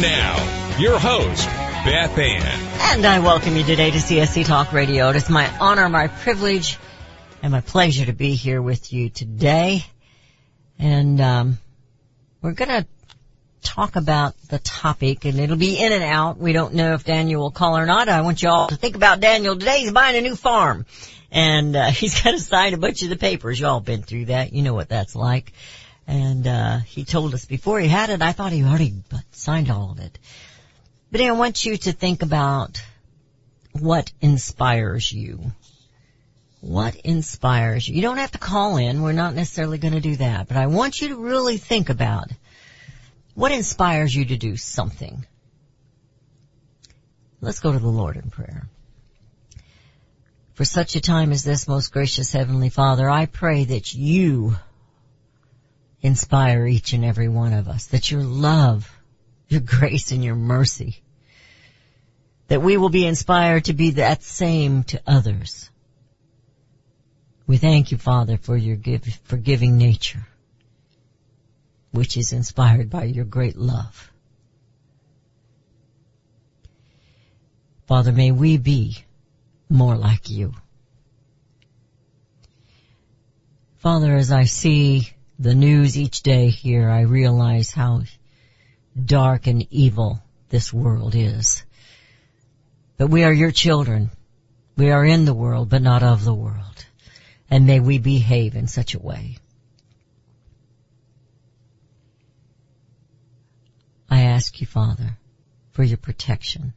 now, your host, Beth Ann. And I welcome you today to CSC Talk Radio. It is my honor, my privilege, and my pleasure to be here with you today. And um, we're going to talk about the topic, and it'll be in and out. We don't know if Daniel will call or not. I want you all to think about Daniel today. He's buying a new farm, and uh, he's got to sign a bunch of the papers. You all been through that. You know what that's like. And uh, he told us before he had it. I thought he already signed all of it. But I want you to think about what inspires you. What inspires you? You don't have to call in. We're not necessarily going to do that. But I want you to really think about what inspires you to do something. Let's go to the Lord in prayer. For such a time as this, most gracious Heavenly Father, I pray that you inspire each and every one of us, that your love, your grace and your mercy, that we will be inspired to be that same to others. We thank you, Father, for your give, forgiving nature, which is inspired by your great love. Father, may we be more like you. Father, as I see the news each day here, I realize how dark and evil this world is. But we are your children. We are in the world, but not of the world. And may we behave in such a way. I ask you, Father, for your protection,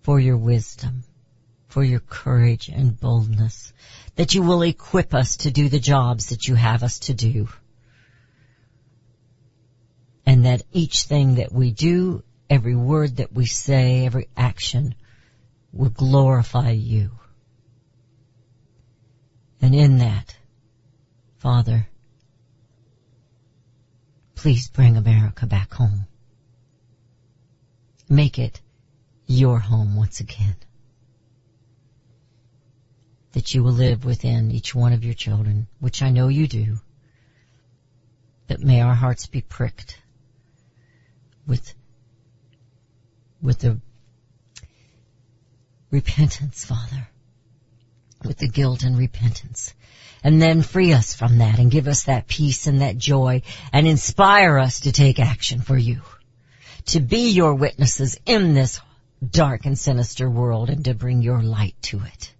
for your wisdom, for your courage and boldness, that you will equip us to do the jobs that you have us to do. And that each thing that we do, every word that we say, every action will glorify you. And in that, Father, please bring America back home. Make it your home once again. That you will live within each one of your children, which I know you do. But may our hearts be pricked with, with the repentance, Father, with the guilt and repentance. And then free us from that and give us that peace and that joy and inspire us to take action for you. To be your witnesses in this dark and sinister world and to bring your light to it.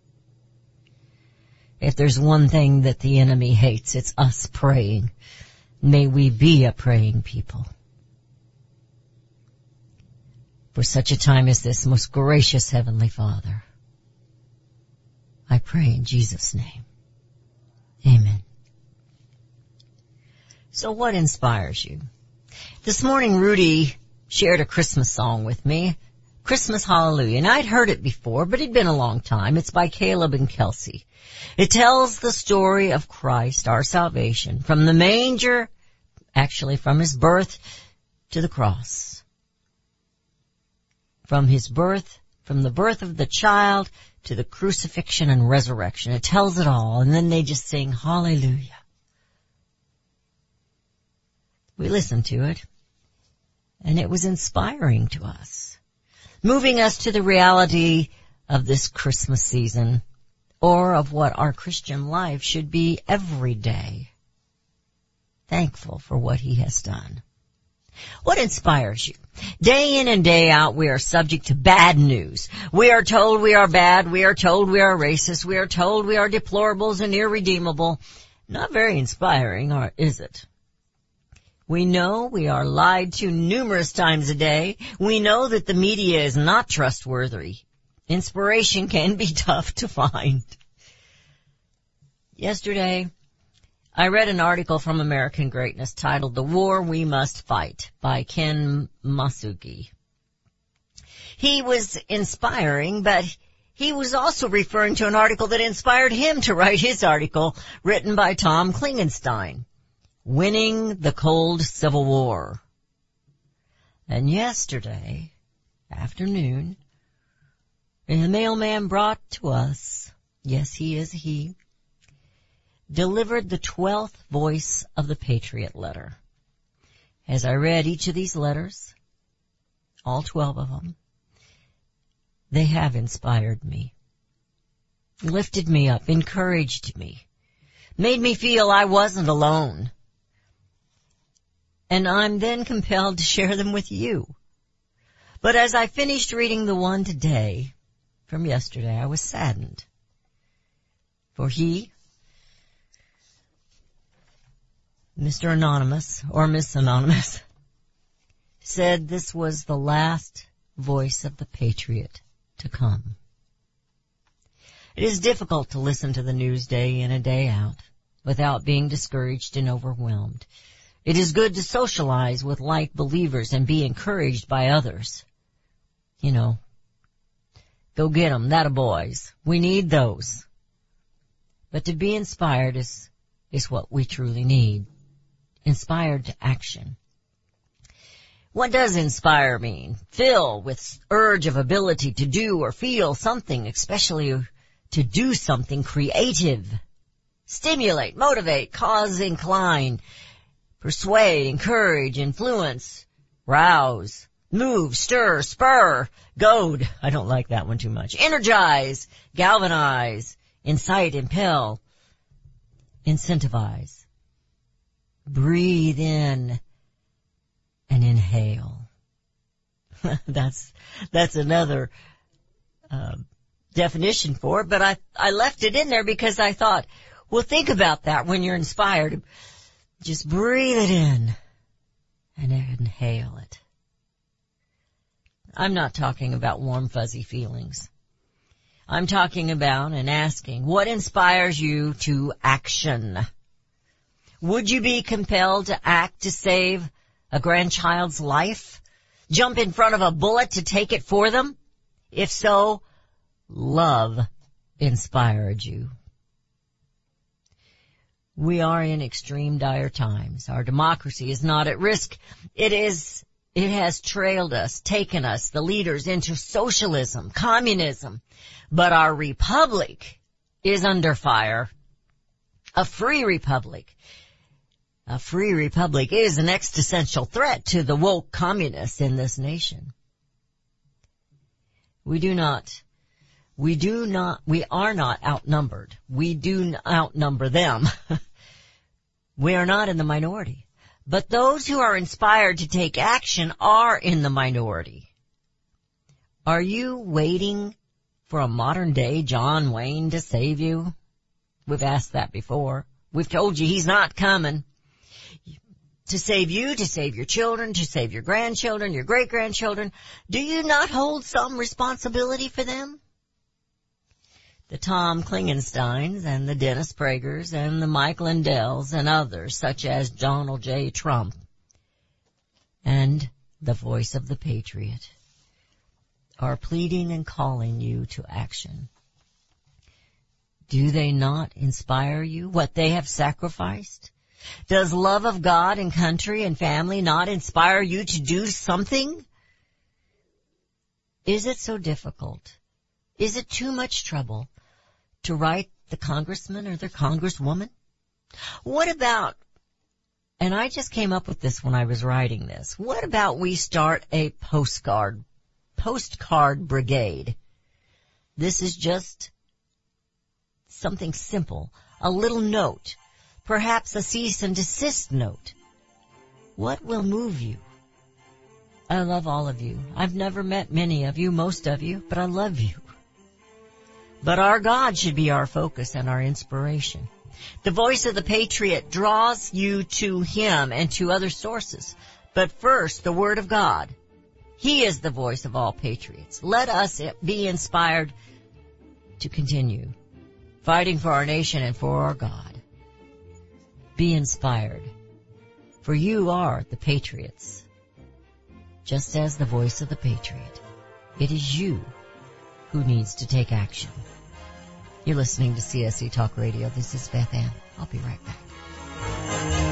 If there's one thing that the enemy hates, it's us praying. May we be a praying people. For such a time as this, most gracious Heavenly Father, I pray in Jesus' name. Amen. So what inspires you? This morning Rudy shared a Christmas song with me, Christmas Hallelujah, and I'd heard it before, but it'd been a long time. It's by Caleb and Kelsey. It tells the story of Christ, our salvation, from the manger, actually from his birth to the cross. From his birth, from the birth of the child to the crucifixion and resurrection. It tells it all, and then they just sing hallelujah. We listened to it, and it was inspiring to us, moving us to the reality of this Christmas season, or of what our Christian life should be every day. Thankful for what He has done. What inspires you? Day in and day out, we are subject to bad news. We are told we are bad. We are told we are racist. We are told we are deplorables and irredeemable. Not very inspiring, or is it? We know we are lied to numerous times a day. We know that the media is not trustworthy. Inspiration can be tough to find. Yesterday, I read an article from American Greatness titled The War We Must Fight by Ken Masugi. He was inspiring, but he was also referring to an article that inspired him to write his article written by Tom Klingenstein, Winning the Cold Civil War. And yesterday afternoon, the mailman brought to us, yes he is he, delivered the twelfth voice of the Patriot letter. As I read each of these letters, all twelve of them, they have inspired me, lifted me up, encouraged me, made me feel I wasn't alone. And I'm then compelled to share them with you. But as I finished reading the one today from yesterday, I was saddened. For he, Mr. Anonymous, or Miss Anonymous, said this was the last voice of the patriot to come. It is difficult to listen to the news day in and day out without being discouraged and overwhelmed. It is good to socialize with like believers and be encouraged by others. You know, go get 'em, that a boys. We need those. But to be inspired is, is what we truly need. Inspired to action. What does inspire mean? Fill with urge of ability to do or feel something, especially to do something creative. Stimulate, motivate, cause incline, persuade, encourage, influence, rouse, move, stir, spur, goad. I don't like that one too much. Energize, galvanize, incite, impel, incentivize. Breathe in and inhale. that's, that's another, uh, definition for it, but I, I left it in there because I thought, well think about that when you're inspired. Just breathe it in and inhale it. I'm not talking about warm fuzzy feelings. I'm talking about and asking what inspires you to action. Would you be compelled to act to save a grandchild's life? Jump in front of a bullet to take it for them? If so, love inspired you. We are in extreme dire times. Our democracy is not at risk. It is, it has trailed us, taken us, the leaders into socialism, communism. But our republic is under fire. A free republic. A free republic is an existential threat to the woke communists in this nation. We do not, we do not, we are not outnumbered. We do outnumber them. we are not in the minority. But those who are inspired to take action are in the minority. Are you waiting for a modern day John Wayne to save you? We've asked that before. We've told you he's not coming. To save you, to save your children, to save your grandchildren, your great grandchildren. Do you not hold some responsibility for them? The Tom Klingensteins and the Dennis Pragers and the Mike Lindells and others such as Donald J. Trump and the voice of the patriot are pleading and calling you to action. Do they not inspire you what they have sacrificed? Does love of God and country and family not inspire you to do something? Is it so difficult? Is it too much trouble to write the congressman or the congresswoman? What about, and I just came up with this when I was writing this, what about we start a postcard, postcard brigade? This is just something simple, a little note, perhaps a cease and desist note. What will move you? I love all of you. I've never met many of you, most of you, but I love you. But our God should be our focus and our inspiration. The voice of the patriot draws you to Him and to other sources. But first, the Word of God. He is the voice of all patriots. Let us be inspired to continue fighting for our nation and for our God. Be inspired. For you are the patriots. Just as the voice of the patriot, it is you who needs to take action. You're listening to CSC Talk Radio. This is Beth Ann. I'll be right back.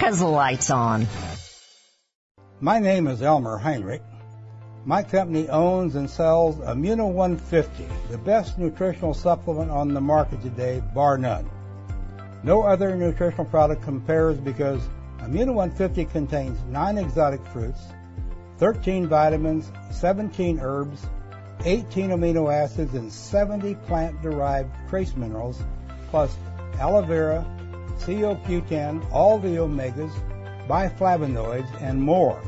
America's lights on. My name is Elmer Heinrich. My company owns and sells Immuno 150, the best nutritional supplement on the market today, bar none. No other nutritional product compares because Immuno 150 contains 9 exotic fruits, 13 vitamins, 17 herbs, 18 amino acids, and 70 plant-derived trace minerals, plus aloe vera, CoQ10, all the omegas, bioflavonoids, and more.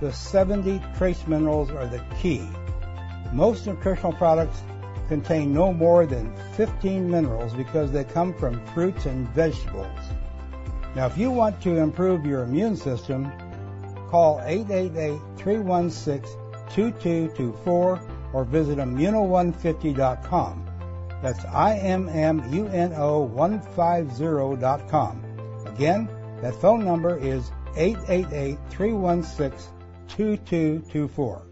The 70 trace minerals are the key. Most nutritional products contain no more than 15 minerals because they come from fruits and vegetables. Now, if you want to improve your immune system, call 888-316-2224 or visit immuno150.com. That's I-M-M-U-N-O-150.com. Again, that phone number is 888-316-2224.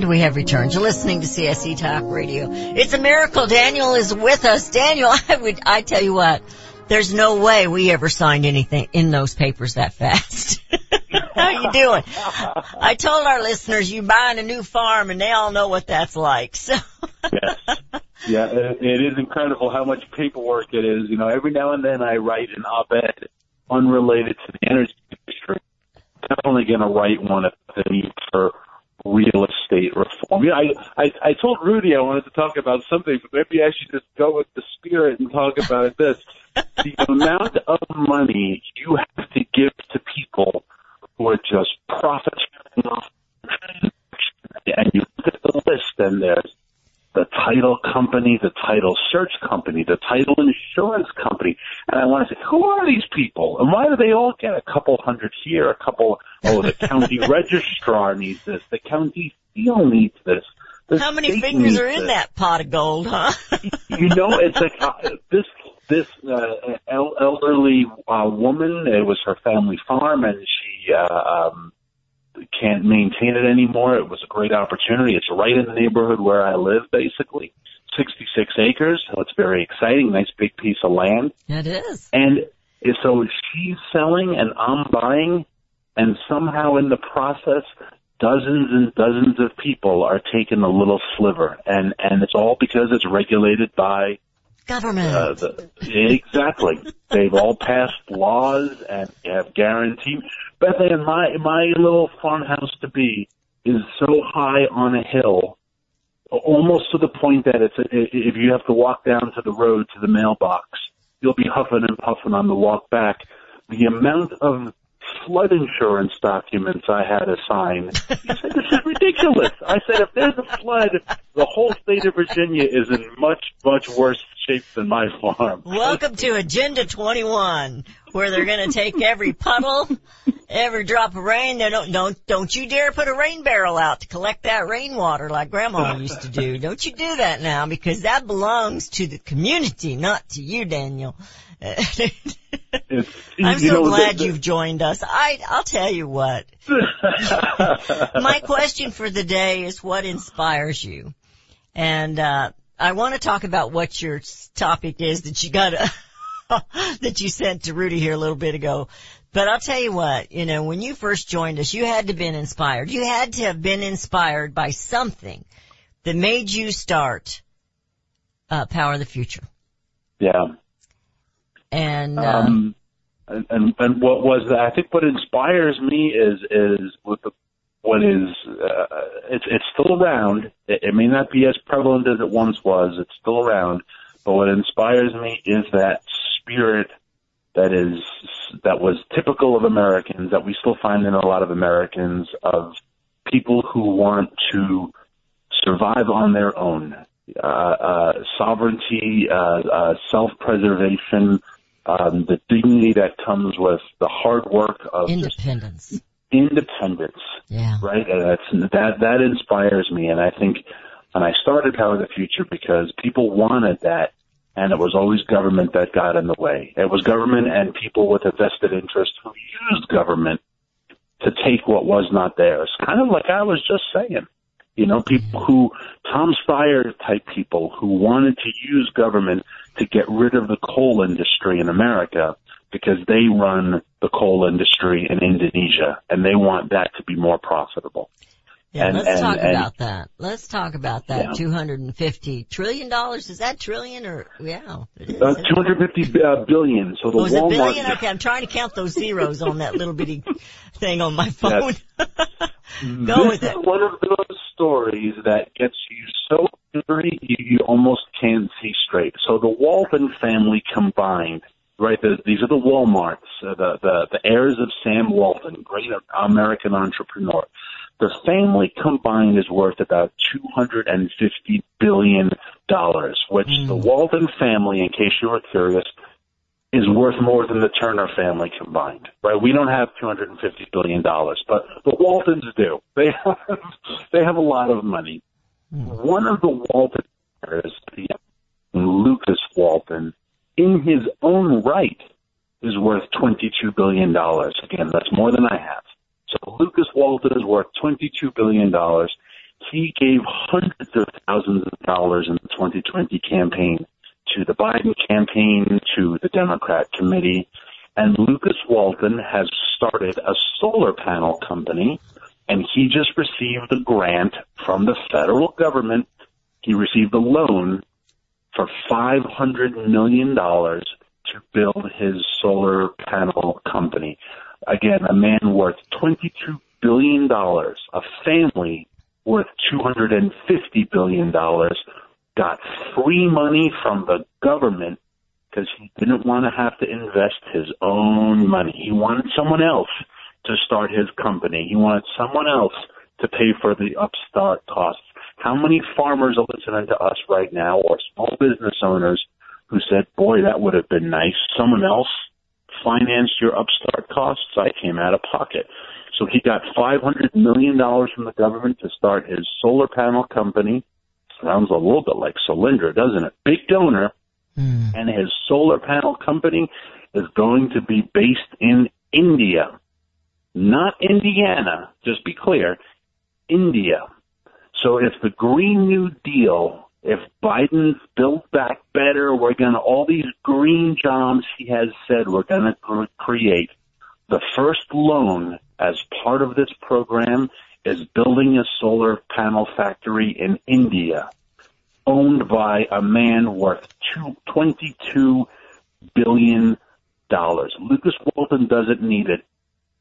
And we have returned. You're listening to CSC Talk Radio. It's a miracle. Daniel is with us. Daniel, I would, I tell you what, there's no way we ever signed anything in those papers that fast. How you doing? I told our listeners you buying a new farm and they all know what that's like. So yes. Yeah, it, it is incredible how much paperwork it is. You know, every now and then I write an op-ed unrelated to the energy industry. Definitely going to write one at the need for real estate reform. Yeah, I, I I told Rudy I wanted to talk about something, but maybe I should just go with the spirit and talk about this. the amount of money you have to give to people who are just profiteering off, and you look at the list, and there's the title company, the title search company, the title insurance company. And I want to say, who are these people? And why do they all get a couple hundred here, a couple, oh, the county registrar needs this, the county seal needs this. how many fingers are in this. that pot of gold, huh? You know, it's like, uh, this this uh, el- elderly uh, woman. It was her family farm, and she uh, um, can't maintain it anymore. It was a great opportunity. It's right in the neighborhood where I live, basically. 66 acres, so it's very exciting. Nice big piece of land. It is. And so she's selling and I'm buying, and somehow in the process, dozens and dozens of people are taking a little sliver, and and it's all because it's regulated by Government. uh, the, exactly. They've all passed laws and have guaranteed. Beth Ann, my my little farmhouse to be is so high on a hill, almost to the point that it's if you have to walk down to the road to the mailbox, you'll be huffing and puffing on the walk back. The amount of flood insurance documents I had to sign. He said, this is ridiculous. I said, if there's a flood, the whole state of Virginia is in much, much worse shape than my farm. Welcome to Agenda 21, where they're going to take every puddle, every drop of rain. They don't, don't, don't you dare put a rain barrel out to collect that rainwater like Grandma used to do. Don't you do that now because that belongs to the community, not to you, Daniel. I'm you so know, glad the- you've joined us. I, I'll tell you what. My question for the day is what inspires you? And, uh, I want to talk about what your topic is that you got that you sent to Rudy here a little bit ago. But I'll tell you what, you know, when you first joined us, you had to have been inspired. You had to have been inspired by something that made you start, uh, Power of the Future. yeah. And, uh, Um, and, and and what was that? I think what inspires me is is with the what is uh, it's it's still around. It, it may not be as prevalent as it once was. It's still around, but what inspires me is that spirit that is that was typical of Americans that we still find in a lot of Americans of people who want to survive on their own. Uh, uh, sovereignty, uh, uh, self-preservation, um, the dignity that comes with the hard work of independence. independence, Yeah. right? And that's, that that inspires me, and I think, and I started Power of the Future because people wanted that, and it was always government that got in the way. It was government and people with a vested interest who used government to take what was not theirs. Kind of like I was just saying. You know, people who, Tom Steyer type people who wanted to use government to get rid of the coal industry in America because they run the coal industry in Indonesia and they want that to be more profitable. Yeah, And- let's and- talk and- about that. Let's talk about that. Yeah. Two hundred and fifty trillion dollars. Is that trillion or yeah? It is. Uh, 250 uh, billion. So the Oh, Walmart. billion? Okay, I'm trying to count those zeros on that little bitty thing on my phone. Go with this it. is one of those stories that gets you so angry you, you almost can't see straight. So the Walton family combined, right? The, these are the Walmarts, uh, the, the the heirs of Sam Walton, great American entrepreneur. The family combined is worth about two hundred and fifty billion dollars, which the hmm. Walton family, in case you were curious, is worth more than the Turner family combined, right? We don't have two hundred and fifty billion dollars, but the Waltons do. They have they have a lot of money. Hmm. One of the Walton heirs, Lukas Walton, in his own right, is worth twenty two billion dollars. Again, that's more than I have. So Lukas Walton is worth twenty two billion dollars. He gave hundreds of thousands of dollars in the 2020 campaign to the Biden campaign, to the Democrat committee, and Lukas Walton has started a solar panel company, and he just received a grant from the federal government. He received a loan for $500 million to build his solar panel company. Again, a man worth $22 billion, a family worth $250 billion got free money from the government because he didn't want to have to invest his own money. He wanted someone else to start his company. He wanted someone else to pay for the upstart costs. How many farmers are listening to us right now or small business owners who said, boy, that would have been nice. Someone else financed your upstart costs. I came out of pocket. So he got $500 million from the government to start his solar panel company. Sounds a little bit like Solyndra, doesn't it? Big donor, Mm. and his solar panel company is going to be based in India, not Indiana. Just be clear, India. So if the Green New Deal, if Biden's build back better, we're going to all these green jobs he has said we're going to create. The first loan as part of this program is building a solar panel factory in India owned by a man worth two, 22 billion dollars. Lukas Walton doesn't need a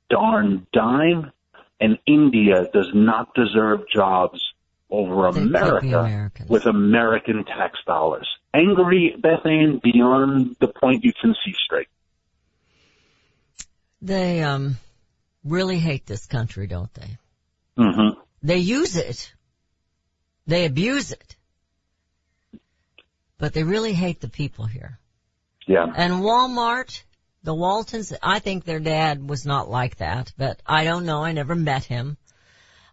darn dime, and India does not deserve jobs over America with American tax dollars. Angry, Beth Ann, beyond the point you can see straight. They um really hate this country, don't they? Mm-hmm. They use it. They abuse it. But they really hate the people here. Yeah. And Walmart, the Waltons, I think their dad was not like that, but I don't know. I never met him.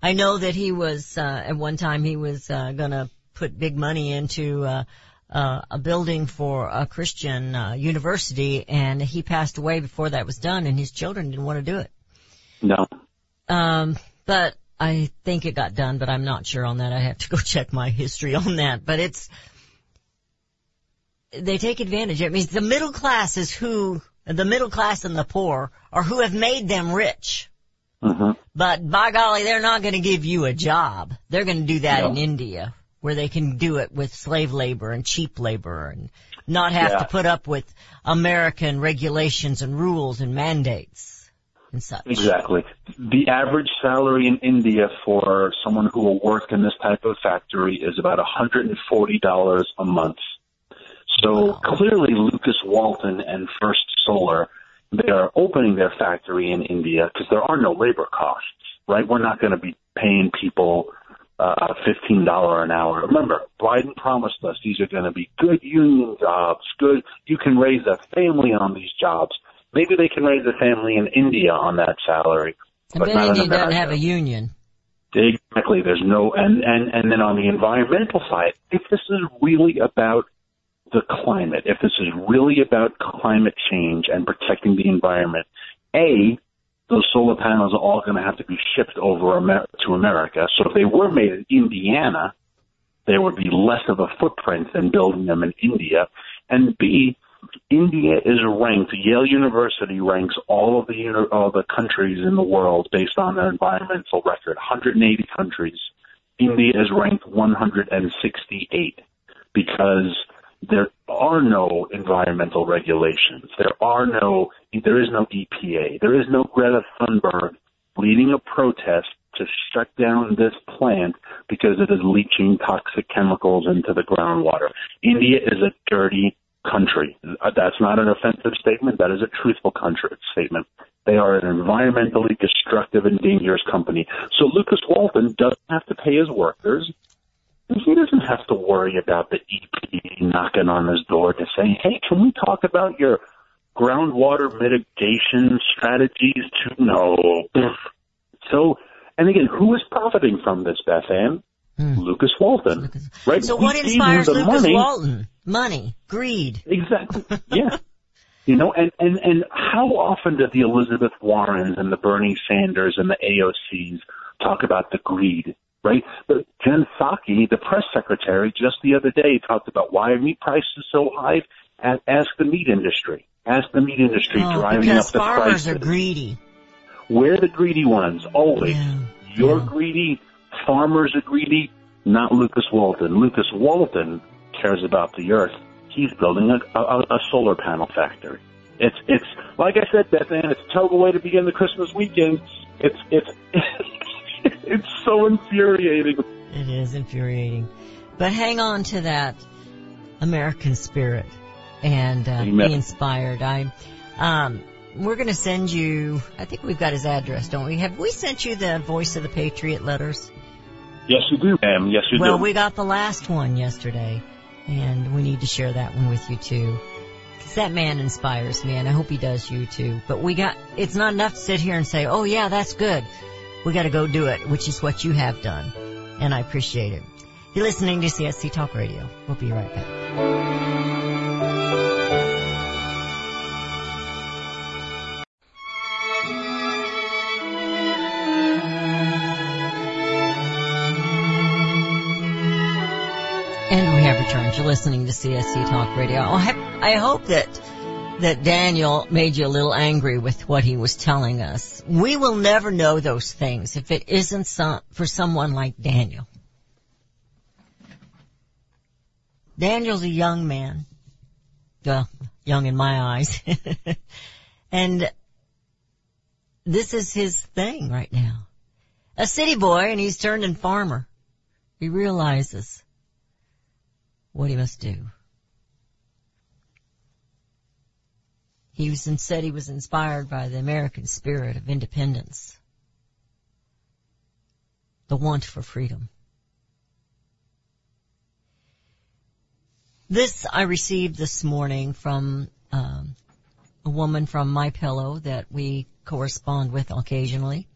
I know that he was, uh, at one time he was, uh, gonna put big money into, uh, uh, a building for a Christian, uh, university and he passed away before that was done and his children didn't want to do it. No. Um, but I think it got done, but I'm not sure on that. I have to go check my history on that. But it's, they take advantage. I mean, the middle class is who, the middle class and the poor are who have made them rich. Hmm But by golly, they're not going to give you a job. They're going to do that No. in India, where they can do it with slave labor and cheap labor and not have Yeah. to put up with American regulations and rules and mandates and such. Exactly. The average salary in India for someone who will work in this type of factory is about $140 a month. So Wow. clearly Lukas Walton and First Solar, they are opening their factory in India because there are no labor costs, right? We're not going to be paying people uh, $15 an hour. Remember, Biden promised us these are going to be good union jobs, good, you can raise a family on these jobs. Maybe they can raise a family in India on that salary. And but then in India doesn't have a union. Exactly. There's no, and, and, and then on the environmental side, if this is really about the climate, if this is really about climate change and protecting the environment, A, those solar panels are all going to have to be shipped over Amer- to America. So if they were made in Indiana, there would be less of a footprint than building them in India. And B, India is ranked, Yale University ranks all of the all the countries in the world based on their environmental record, 180 countries. India is ranked 168 because there are no environmental regulations. There are no, there is no EPA. There is no Greta Thunberg leading a protest to shut down this plant because it is leaching toxic chemicals into the groundwater. India is a dirty country. Uh, That's not an offensive statement. That is a truthful country statement. They are an environmentally destructive and dangerous company. So Lukas Walton doesn't have to pay his workers. And he doesn't have to worry about the EPA knocking on his door to say, hey, can we talk about your groundwater mitigation strategies to no. So, and again, who is profiting from this, Beth Ann? Hmm. Lukas Walton. Lukas- Right? So We what inspires Lukas money. Walton? Money, greed. Exactly. Yeah. You know, and, and, and how often do the Elizabeth Warrens and the Bernie Sanders and the AOCs talk about the greed, right? But Jen Psaki, the press secretary, just the other day talked about why are meat prices so high? A- Ask the meat industry. Ask the meat industry Oh, driving up the farmers prices. are greedy. We're the greedy ones, always. Yeah. You're Yeah. greedy, farmers are greedy, not Lukas Walton. Lukas Walton cares about the earth. He's building a, a, a solar panel factory. It's, it's, like I said, Beth Ann, it's a terrible way to begin the Christmas weekend. It's, it's, it's so infuriating. It is infuriating. But hang on to that American spirit and uh, be inspired. I, um, we're going to send you. I think we've got his address, don't we? Have we sent you the Voice of the Patriot letters? Yes, you do, ma'am. Yes, you well, do. we got the last one yesterday, and we need to share that one with you too. Cause that man inspires me, and I hope he does you too. But we got. It's not enough to sit here and say, "Oh yeah, that's good." We got to go do it, which is what you have done, and I appreciate it. You're listening to CSC Talk Radio. We'll be right back. And we have returned. You're listening to CSC Talk Radio. I hope- that that Daniel made you a little angry with what he was telling us. We will never know those things if it isn't some, for someone like Daniel. Daniel's a young man. Well, young in my eyes. and this is his thing right now. A city boy and he's turned in farmer. He realizes what he must do. He was said he was inspired by the American spirit of independence, the want for freedom. This I received this morning from um, a woman from My Pillow that we correspond with occasionally.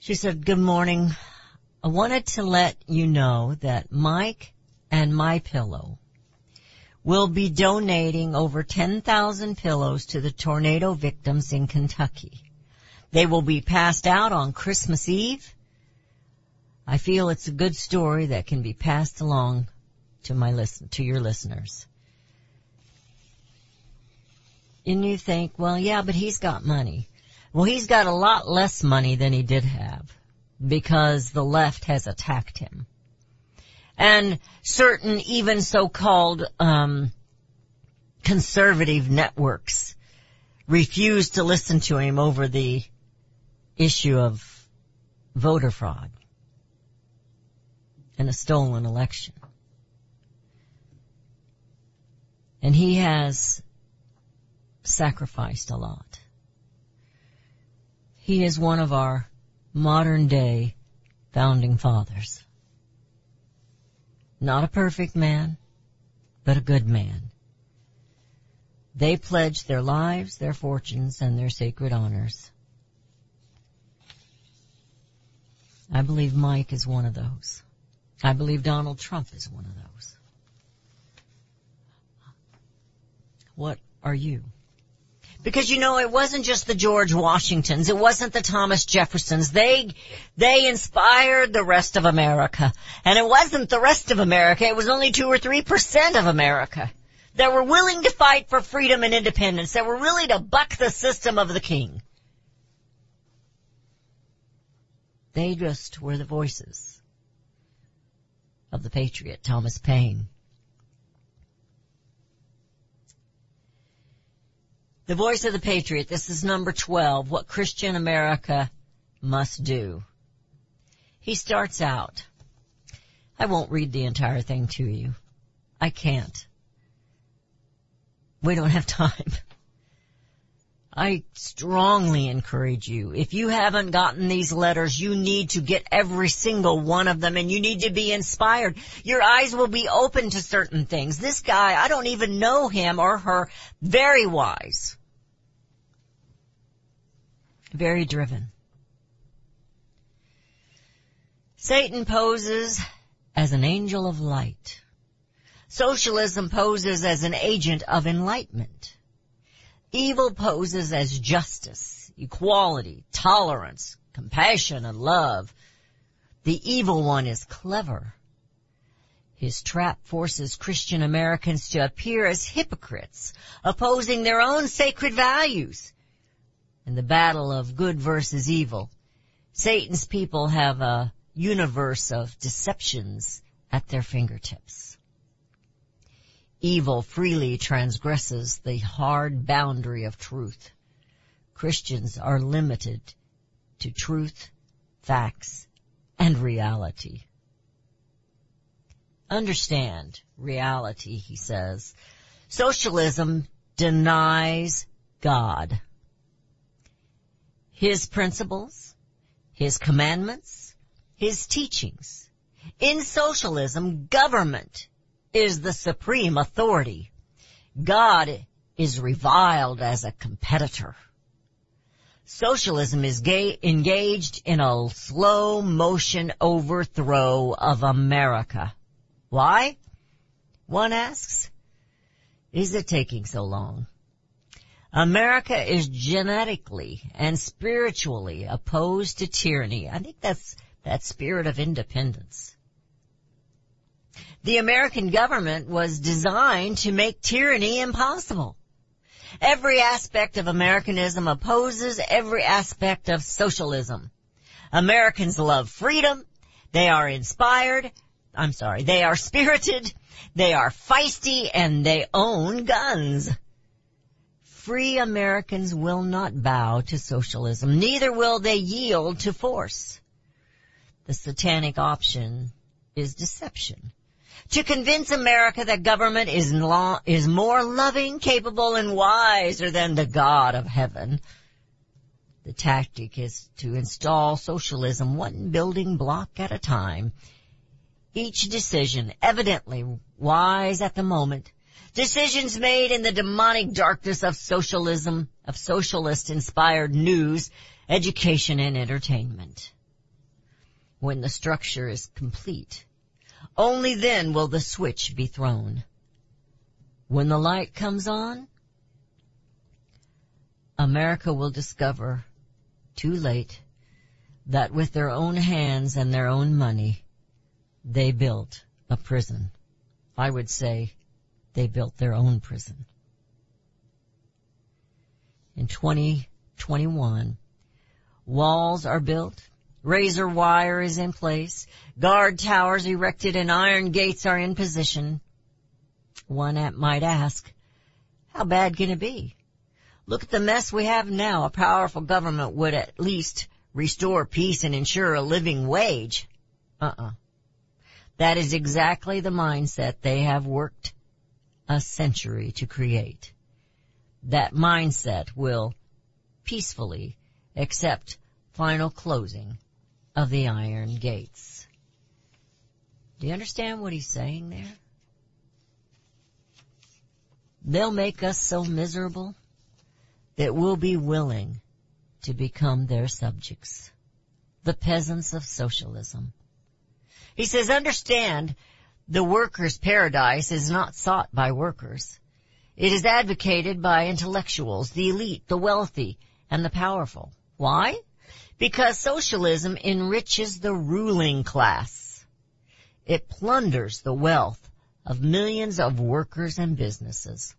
She said, "Good morning. I wanted to let you know that Mike and My Pillow will be donating over 10,000 pillows to the tornado victims in Kentucky. They will be passed out on Christmas Eve. I feel it's a good story that can be passed along to my listen, to your listeners. And you think, well, yeah, but he's got money. Well, he's got a lot less money than he did have because the left has attacked him and certain even so-called um, conservative networks refuse to listen to him over the issue of voter fraud and a stolen election. And he has sacrificed a lot. He is one of our modern day founding fathers. Not a perfect man, but a good man. They pledged their lives, their fortunes, and their sacred honors. I believe Mike is one of those. I believe Donald Trump is one of those. What are you? Because you know, it wasn't just the George Washingtons, it wasn't the Thomas Jeffersons. They, they inspired the rest of America. And it wasn't the rest of America, it was only two or three percent of America that were willing to fight for freedom and independence, that were willing to buck the system of the king. They just were the voices of the patriot, Thomas Paine. The voice of the patriot. This is number 12. What Christian America must do. He starts out. I won't read the entire thing to you. I can't. We don't have time. I strongly encourage you, if you haven't gotten these letters, you need to get every single one of them and you need to be inspired. Your eyes will be open to certain things. This guy, I don't even know him or her, very wise. Very driven. Satan poses as an angel of light. Socialism poses as an agent of enlightenment. Evil poses as justice, equality, tolerance, compassion, and love. The evil one is clever. His trap forces Christian Americans to appear as hypocrites, opposing their own sacred values. In the battle of good versus evil, Satan's people have a universe of deceptions at their fingertips. Evil freely transgresses the hard boundary of truth. Christians are limited to truth, facts, and reality. Understand reality, he says. Socialism denies God. His principles, His commandments, His teachings. In socialism, government is the supreme authority. God is reviled as a competitor. Socialism is gay, engaged in a slow motion overthrow of America. Why? One asks. is it taking so long? America is genetically and spiritually opposed to tyranny. I think that's that spirit of independence. The American government was designed to make tyranny impossible. Every aspect of Americanism opposes every aspect of socialism. Americans love freedom. They are inspired. I'm sorry. They are spirited. They are feisty and they own guns. Free Americans will not bow to socialism. Neither will they yield to force. The satanic option is deception. To convince America that government is, lo- is more loving, capable, and wiser than the God of heaven. The tactic is to install socialism one building block at a time. Each decision evidently wise at the moment. Decisions made in the demonic darkness of socialism, of socialist inspired news, education, and entertainment. When the structure is complete, only then will the switch be thrown. When the light comes on, America will discover, too late, that with their own hands and their own money, they built a prison. I would say they built their own prison. In 2021, walls are built, razor wire is in place, guard towers erected and iron gates are in position. One might ask, how bad can it be? Look at the mess we have now. A powerful government would at least restore peace and ensure a living wage. Uh-uh. That is exactly the mindset they have worked a century to create. That mindset will peacefully accept final closing of the iron gates. Do you understand what he's saying there? They'll make us so miserable that we'll be willing to become their subjects. The peasants of socialism. He says, understand the workers' paradise is not sought by workers. It is advocated by intellectuals, the elite, the wealthy, and the powerful. Why? Because socialism enriches the ruling class. It plunders the wealth of millions of workers and businesses.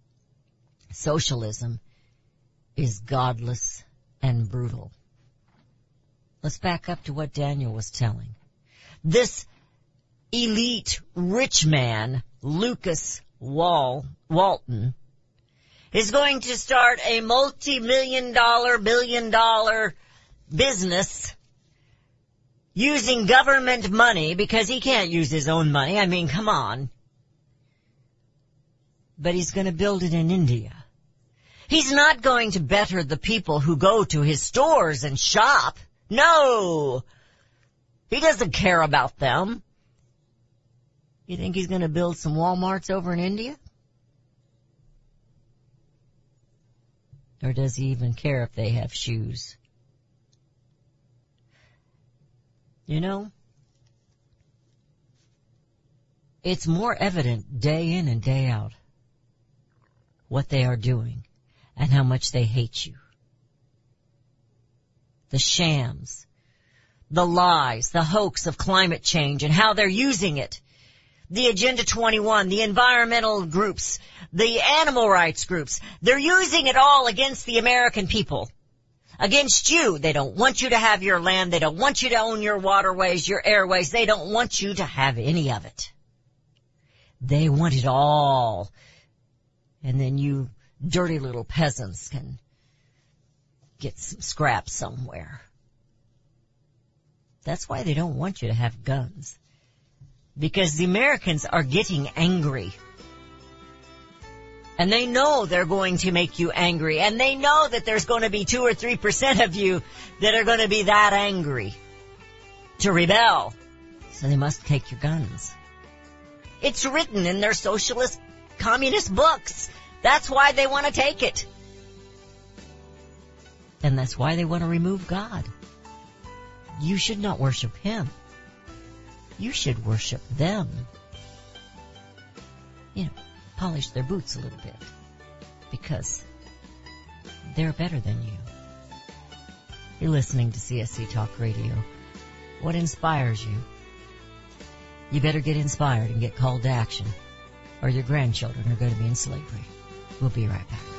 Socialism is godless and brutal. Let's back up to what Daniel was telling. This elite rich man, Lukas Wall, Walton, is going to start a multi-million dollar, billion dollar business using government money because he can't use his own money. I mean, come on. But he's going to build it in India. He's not going to better the people who go to his stores and shop. No! He doesn't care about them. You think he's going to build some Walmarts over in India? Or does he even care if they have shoes? You know, it's more evident day in and day out what they are doing and how much they hate you. The shams, the lies, the hoax of climate change and how they're using it. The Agenda 21, the environmental groups, the animal rights groups, they're using it all against the American people. Against you. They don't want you to have your land. They don't want you to own your waterways, your airways. They don't want you to have any of it. They want it all. And then you dirty little peasants can get some scraps somewhere. That's why they don't want you to have guns. Because the Americans are getting angry. And they know they're going to make you angry. And they know that there's going to be two or three percent of you that are going to be that angry to rebel. So they must take your guns. It's written in their socialist communist books. That's why they want to take it. And that's why they want to remove God. You should not worship Him. You should worship them. You know, polish their boots a little bit because they're better than you. You're listening to CSC Talk Radio. What inspires you? You better get inspired and get called to action or your grandchildren are going to be in slavery. We'll be right back.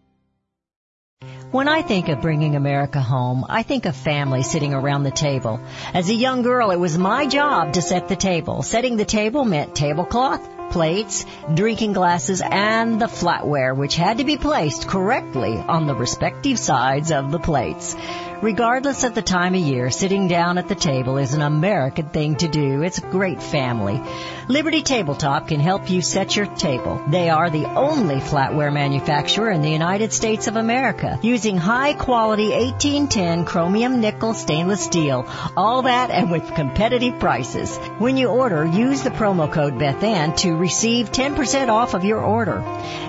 When I think of bringing America home, I think of family sitting around the table. As a young girl, it was my job to set the table. Setting the table meant tablecloth, plates, drinking glasses, and the flatware, which had to be placed correctly on the respective sides of the plates. Regardless of the time of year, sitting down at the table is an American thing to do. It's a great family. Liberty Tabletop can help you set your table. They are the only flatware manufacturer in the United States of America, using high quality 1810 chromium nickel stainless steel. All that and with competitive prices. When you order, use the promo code BethAnn to receive 10% off of your order.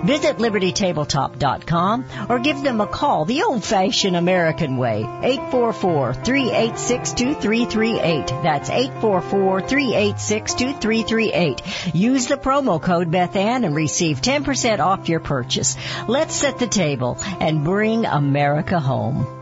Visit libertytabletop.com or give them a call the old-fashioned American way. 844-386-2338. That's 844-386-2338. Use the promo code BethAnn and receive 10% off your purchase. Let's set the table and bring America home.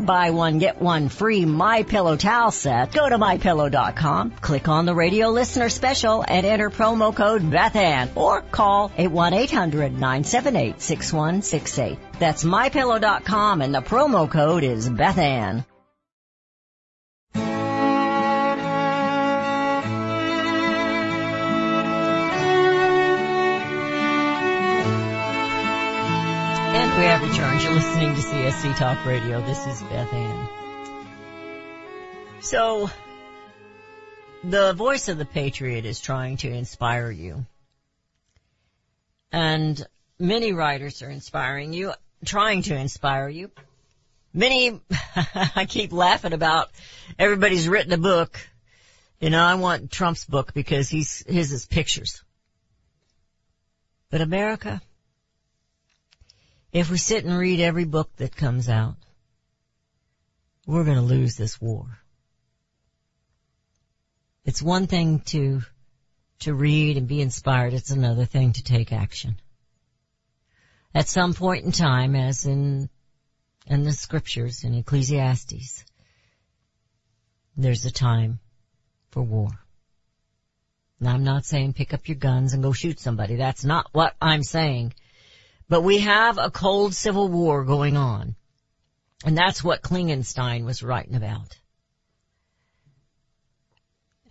buy one get one free My Pillow towel set, go to mypillow.com, click on the radio listener special and enter promo code BethAnn or call 818-978-6168. That's mypillow.com and the promo code is BethAnn. We have returned. You're listening to CSC Talk Radio. This is Beth Ann. So, the voice of the patriot is trying to inspire you. And many writers are inspiring you, trying to inspire you. Many, I keep laughing about everybody's written a book. You know, I want Trump's book because he's, his is pictures. But America, if we sit and read every book that comes out, we're gonna lose this war. It's one thing to, to read and be inspired. It's another thing to take action. At some point in time, as in, in the scriptures in Ecclesiastes, there's a time for war. Now I'm not saying pick up your guns and go shoot somebody. That's not what I'm saying. But we have a cold civil war going on. And that's what Klingenstein was writing about.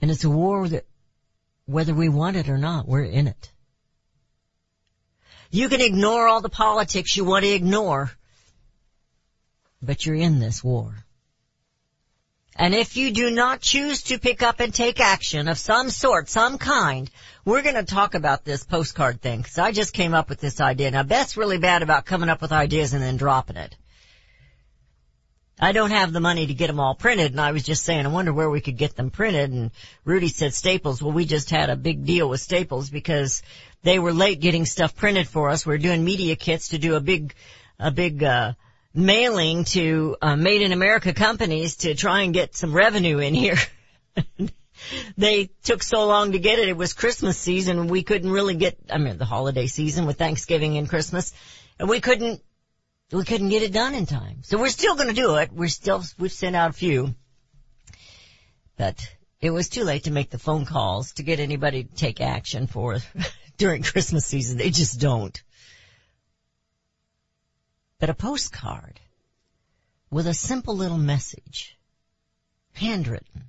And it's a war that, whether we want it or not, we're in it. You can ignore all the politics you want to ignore, but you're in this war. And if you do not choose to pick up and take action of some sort, some kind, we're going to talk about this postcard thing because I just came up with this idea. Now Beth's really bad about coming up with ideas and then dropping it. I don't have the money to get them all printed and I was just saying I wonder where we could get them printed and Rudy said Staples. Well we just had a big deal with Staples because they were late getting stuff printed for us. We're doing media kits to do a big, a big, uh, mailing to uh, made in America companies to try and get some revenue in here. they took so long to get it. It was Christmas season. We couldn't really get, I mean, the holiday season with Thanksgiving and Christmas and we couldn't, we couldn't get it done in time. So we're still going to do it. We're still, we've sent out a few, but it was too late to make the phone calls to get anybody to take action for during Christmas season. They just don't but a postcard with a simple little message, handwritten.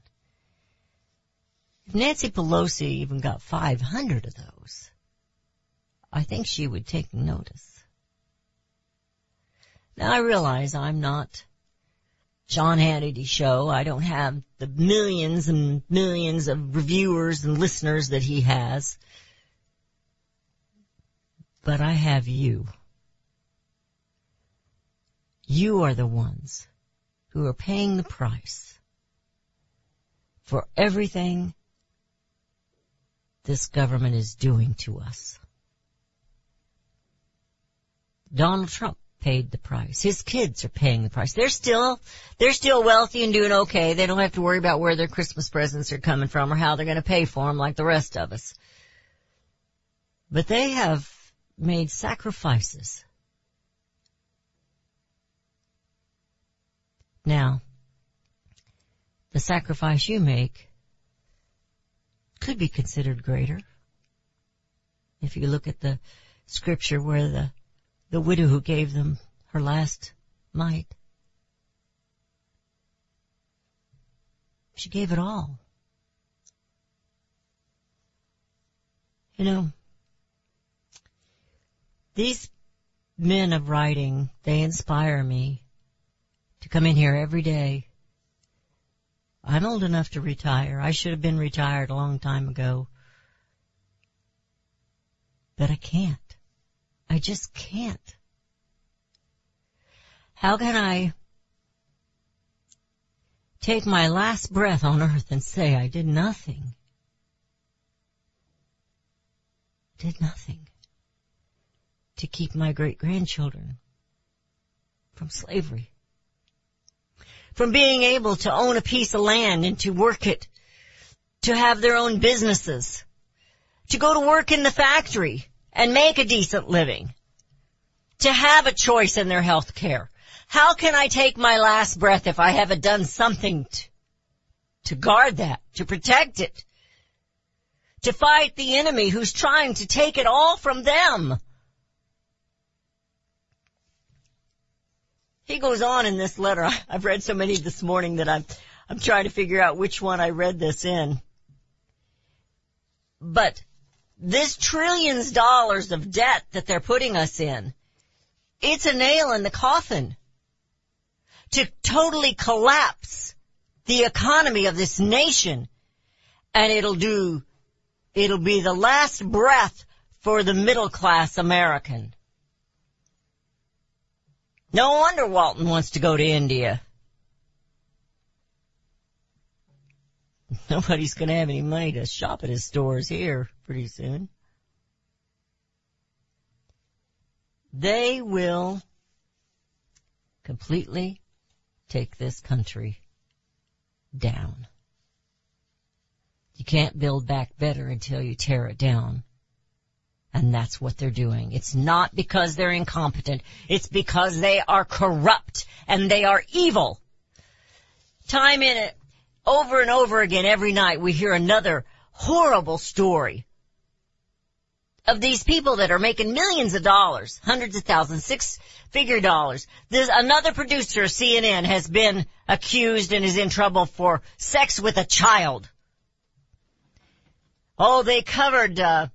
If Nancy Pelosi even got 500 of those, I think she would take notice. Now I realize I'm not Sean Hannity show. I don't have the millions and millions of reviewers and listeners that he has. But I have you. You are the ones who are paying the price for everything this government is doing to us. Donald Trump paid the price. His kids are paying the price. They're still, they're still wealthy and doing okay. They don't have to worry about where their Christmas presents are coming from or how they're going to pay for them like the rest of us. But they have made sacrifices Now, the sacrifice you make could be considered greater. If you look at the scripture where the, the widow who gave them her last mite, she gave it all. You know, these men of writing, they inspire me to come in here every day. I'm old enough to retire. I should have been retired a long time ago. But I can't. I just can't. How can I take my last breath on earth and say I did nothing? Did nothing to keep my great grandchildren from slavery from being able to own a piece of land and to work it, to have their own businesses, to go to work in the factory and make a decent living, to have a choice in their health care. How can I take my last breath if I haven't done something to, to guard that, to protect it, to fight the enemy who's trying to take it all from them? He goes on in this letter. I've read so many this morning that I'm, I'm trying to figure out which one I read this in. But this trillions dollars of debt that they're putting us in, it's a nail in the coffin to totally collapse the economy of this nation And it'll do, it'll be the last breath for the middle class American. No wonder Walton wants to go to India. Nobody's gonna have any money to shop at his stores here pretty soon. They will completely take this country down. You can't build back better until you tear it down. And that's what they're doing. It's not because they're incompetent. It's because they are corrupt and they are evil. Time in it, over and over again every night we hear another horrible story of these people that are making millions of dollars, hundreds of thousands, six figure dollars. There's another producer of CNN has been accused and is in trouble for sex with a child. Oh, they covered, uh,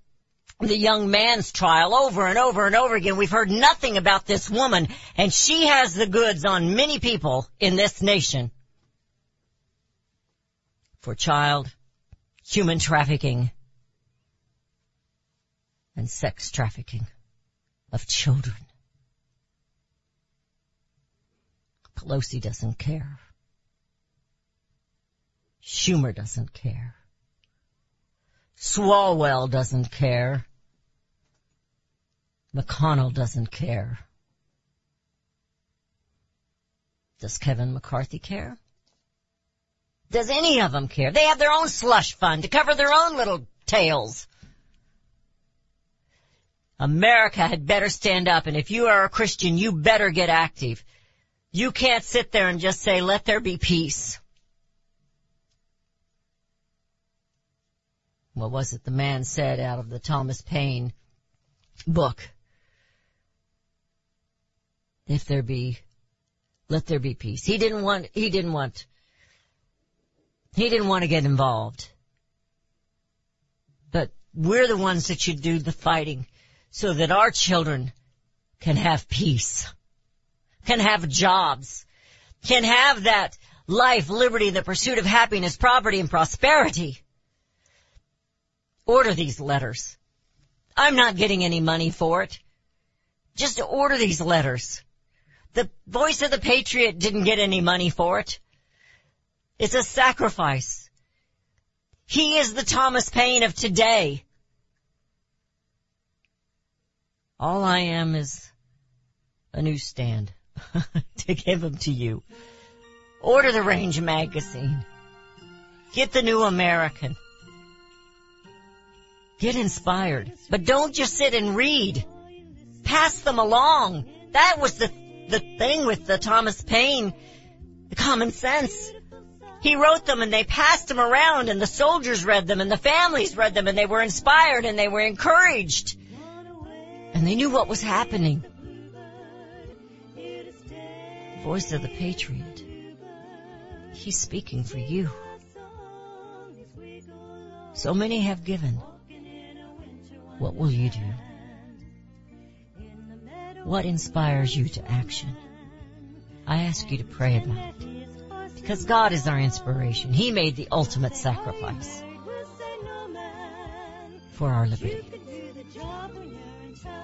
the young man's trial over and over and over again. We've heard nothing about this woman and she has the goods on many people in this nation for child human trafficking and sex trafficking of children. Pelosi doesn't care. Schumer doesn't care. Swalwell doesn't care. McConnell doesn't care. Does Kevin McCarthy care? Does any of them care? They have their own slush fund to cover their own little tails. America had better stand up and if you are a Christian, you better get active. You can't sit there and just say, let there be peace. What was it the man said out of the Thomas Paine book? If there be, let there be peace. He didn't want, he didn't want, he didn't want to get involved. But we're the ones that should do the fighting so that our children can have peace, can have jobs, can have that life, liberty, the pursuit of happiness, property, and prosperity. Order these letters. I'm not getting any money for it. Just order these letters. The voice of the patriot didn't get any money for it. It's a sacrifice. He is the Thomas Paine of today. All I am is a newsstand to give them to you. Order the Range magazine. Get the New American. Get inspired. But don't just sit and read. Pass them along. That was the, the thing with the Thomas Paine, the common sense. He wrote them and they passed them around and the soldiers read them and the families read them and they were inspired and they were encouraged. And they knew what was happening. Voice of the Patriot. He's speaking for you. So many have given. What will you do? What inspires you to action? I ask you to pray about it. Because God is our inspiration. He made the ultimate sacrifice for our liberty.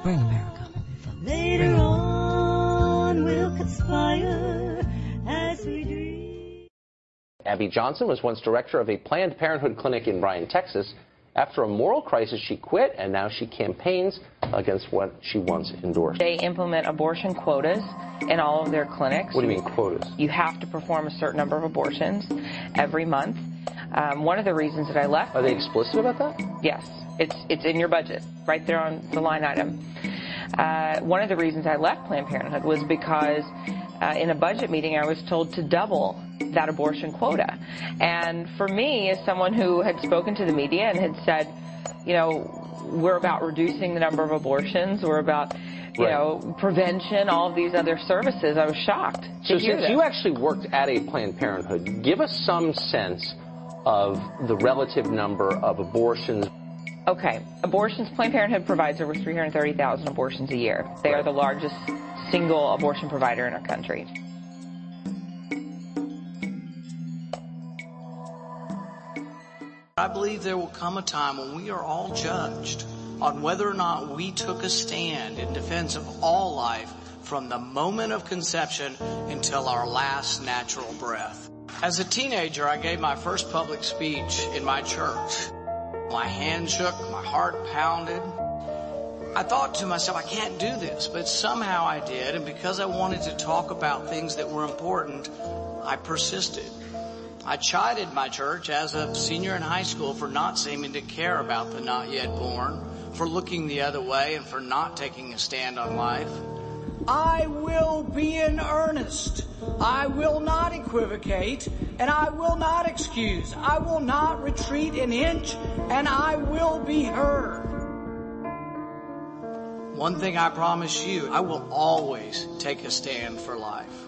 Bring America home, folks. Later home. on, we'll conspire as we dream. Abby Johnson was once director of a Planned Parenthood clinic in Bryan, Texas. After a moral crisis, she quit, and now she campaigns against what she once endorsed. They implement abortion quotas in all of their clinics. What do you mean quotas? You have to perform a certain number of abortions every month. Um, one of the reasons that I left. Are they explicit about that? Yes, it's it's in your budget, right there on the line item. Uh, one of the reasons I left Planned Parenthood was because uh, in a budget meeting I was told to double that abortion quota. And for me, as someone who had spoken to the media and had said, you know, we're about reducing the number of abortions, we're about, you Right. know, prevention, all of these other services, I was shocked to So since this. you actually worked at a Planned Parenthood, give us some sense of the relative number of abortions. Okay, abortions, Planned Parenthood provides over 330,000 abortions a year. They are the largest single abortion provider in our country. I believe there will come a time when we are all judged on whether or not we took a stand in defense of all life from the moment of conception until our last natural breath. As a teenager, I gave my first public speech in my church. My hand shook, my heart pounded. I thought to myself, I can't do this, but somehow I did, and because I wanted to talk about things that were important, I persisted. I chided my church as a senior in high school for not seeming to care about the not yet born, for looking the other way, and for not taking a stand on life. I will be in earnest. I will not equivocate and I will not excuse. I will not retreat an inch and I will be heard. One thing I promise you, I will always take a stand for life.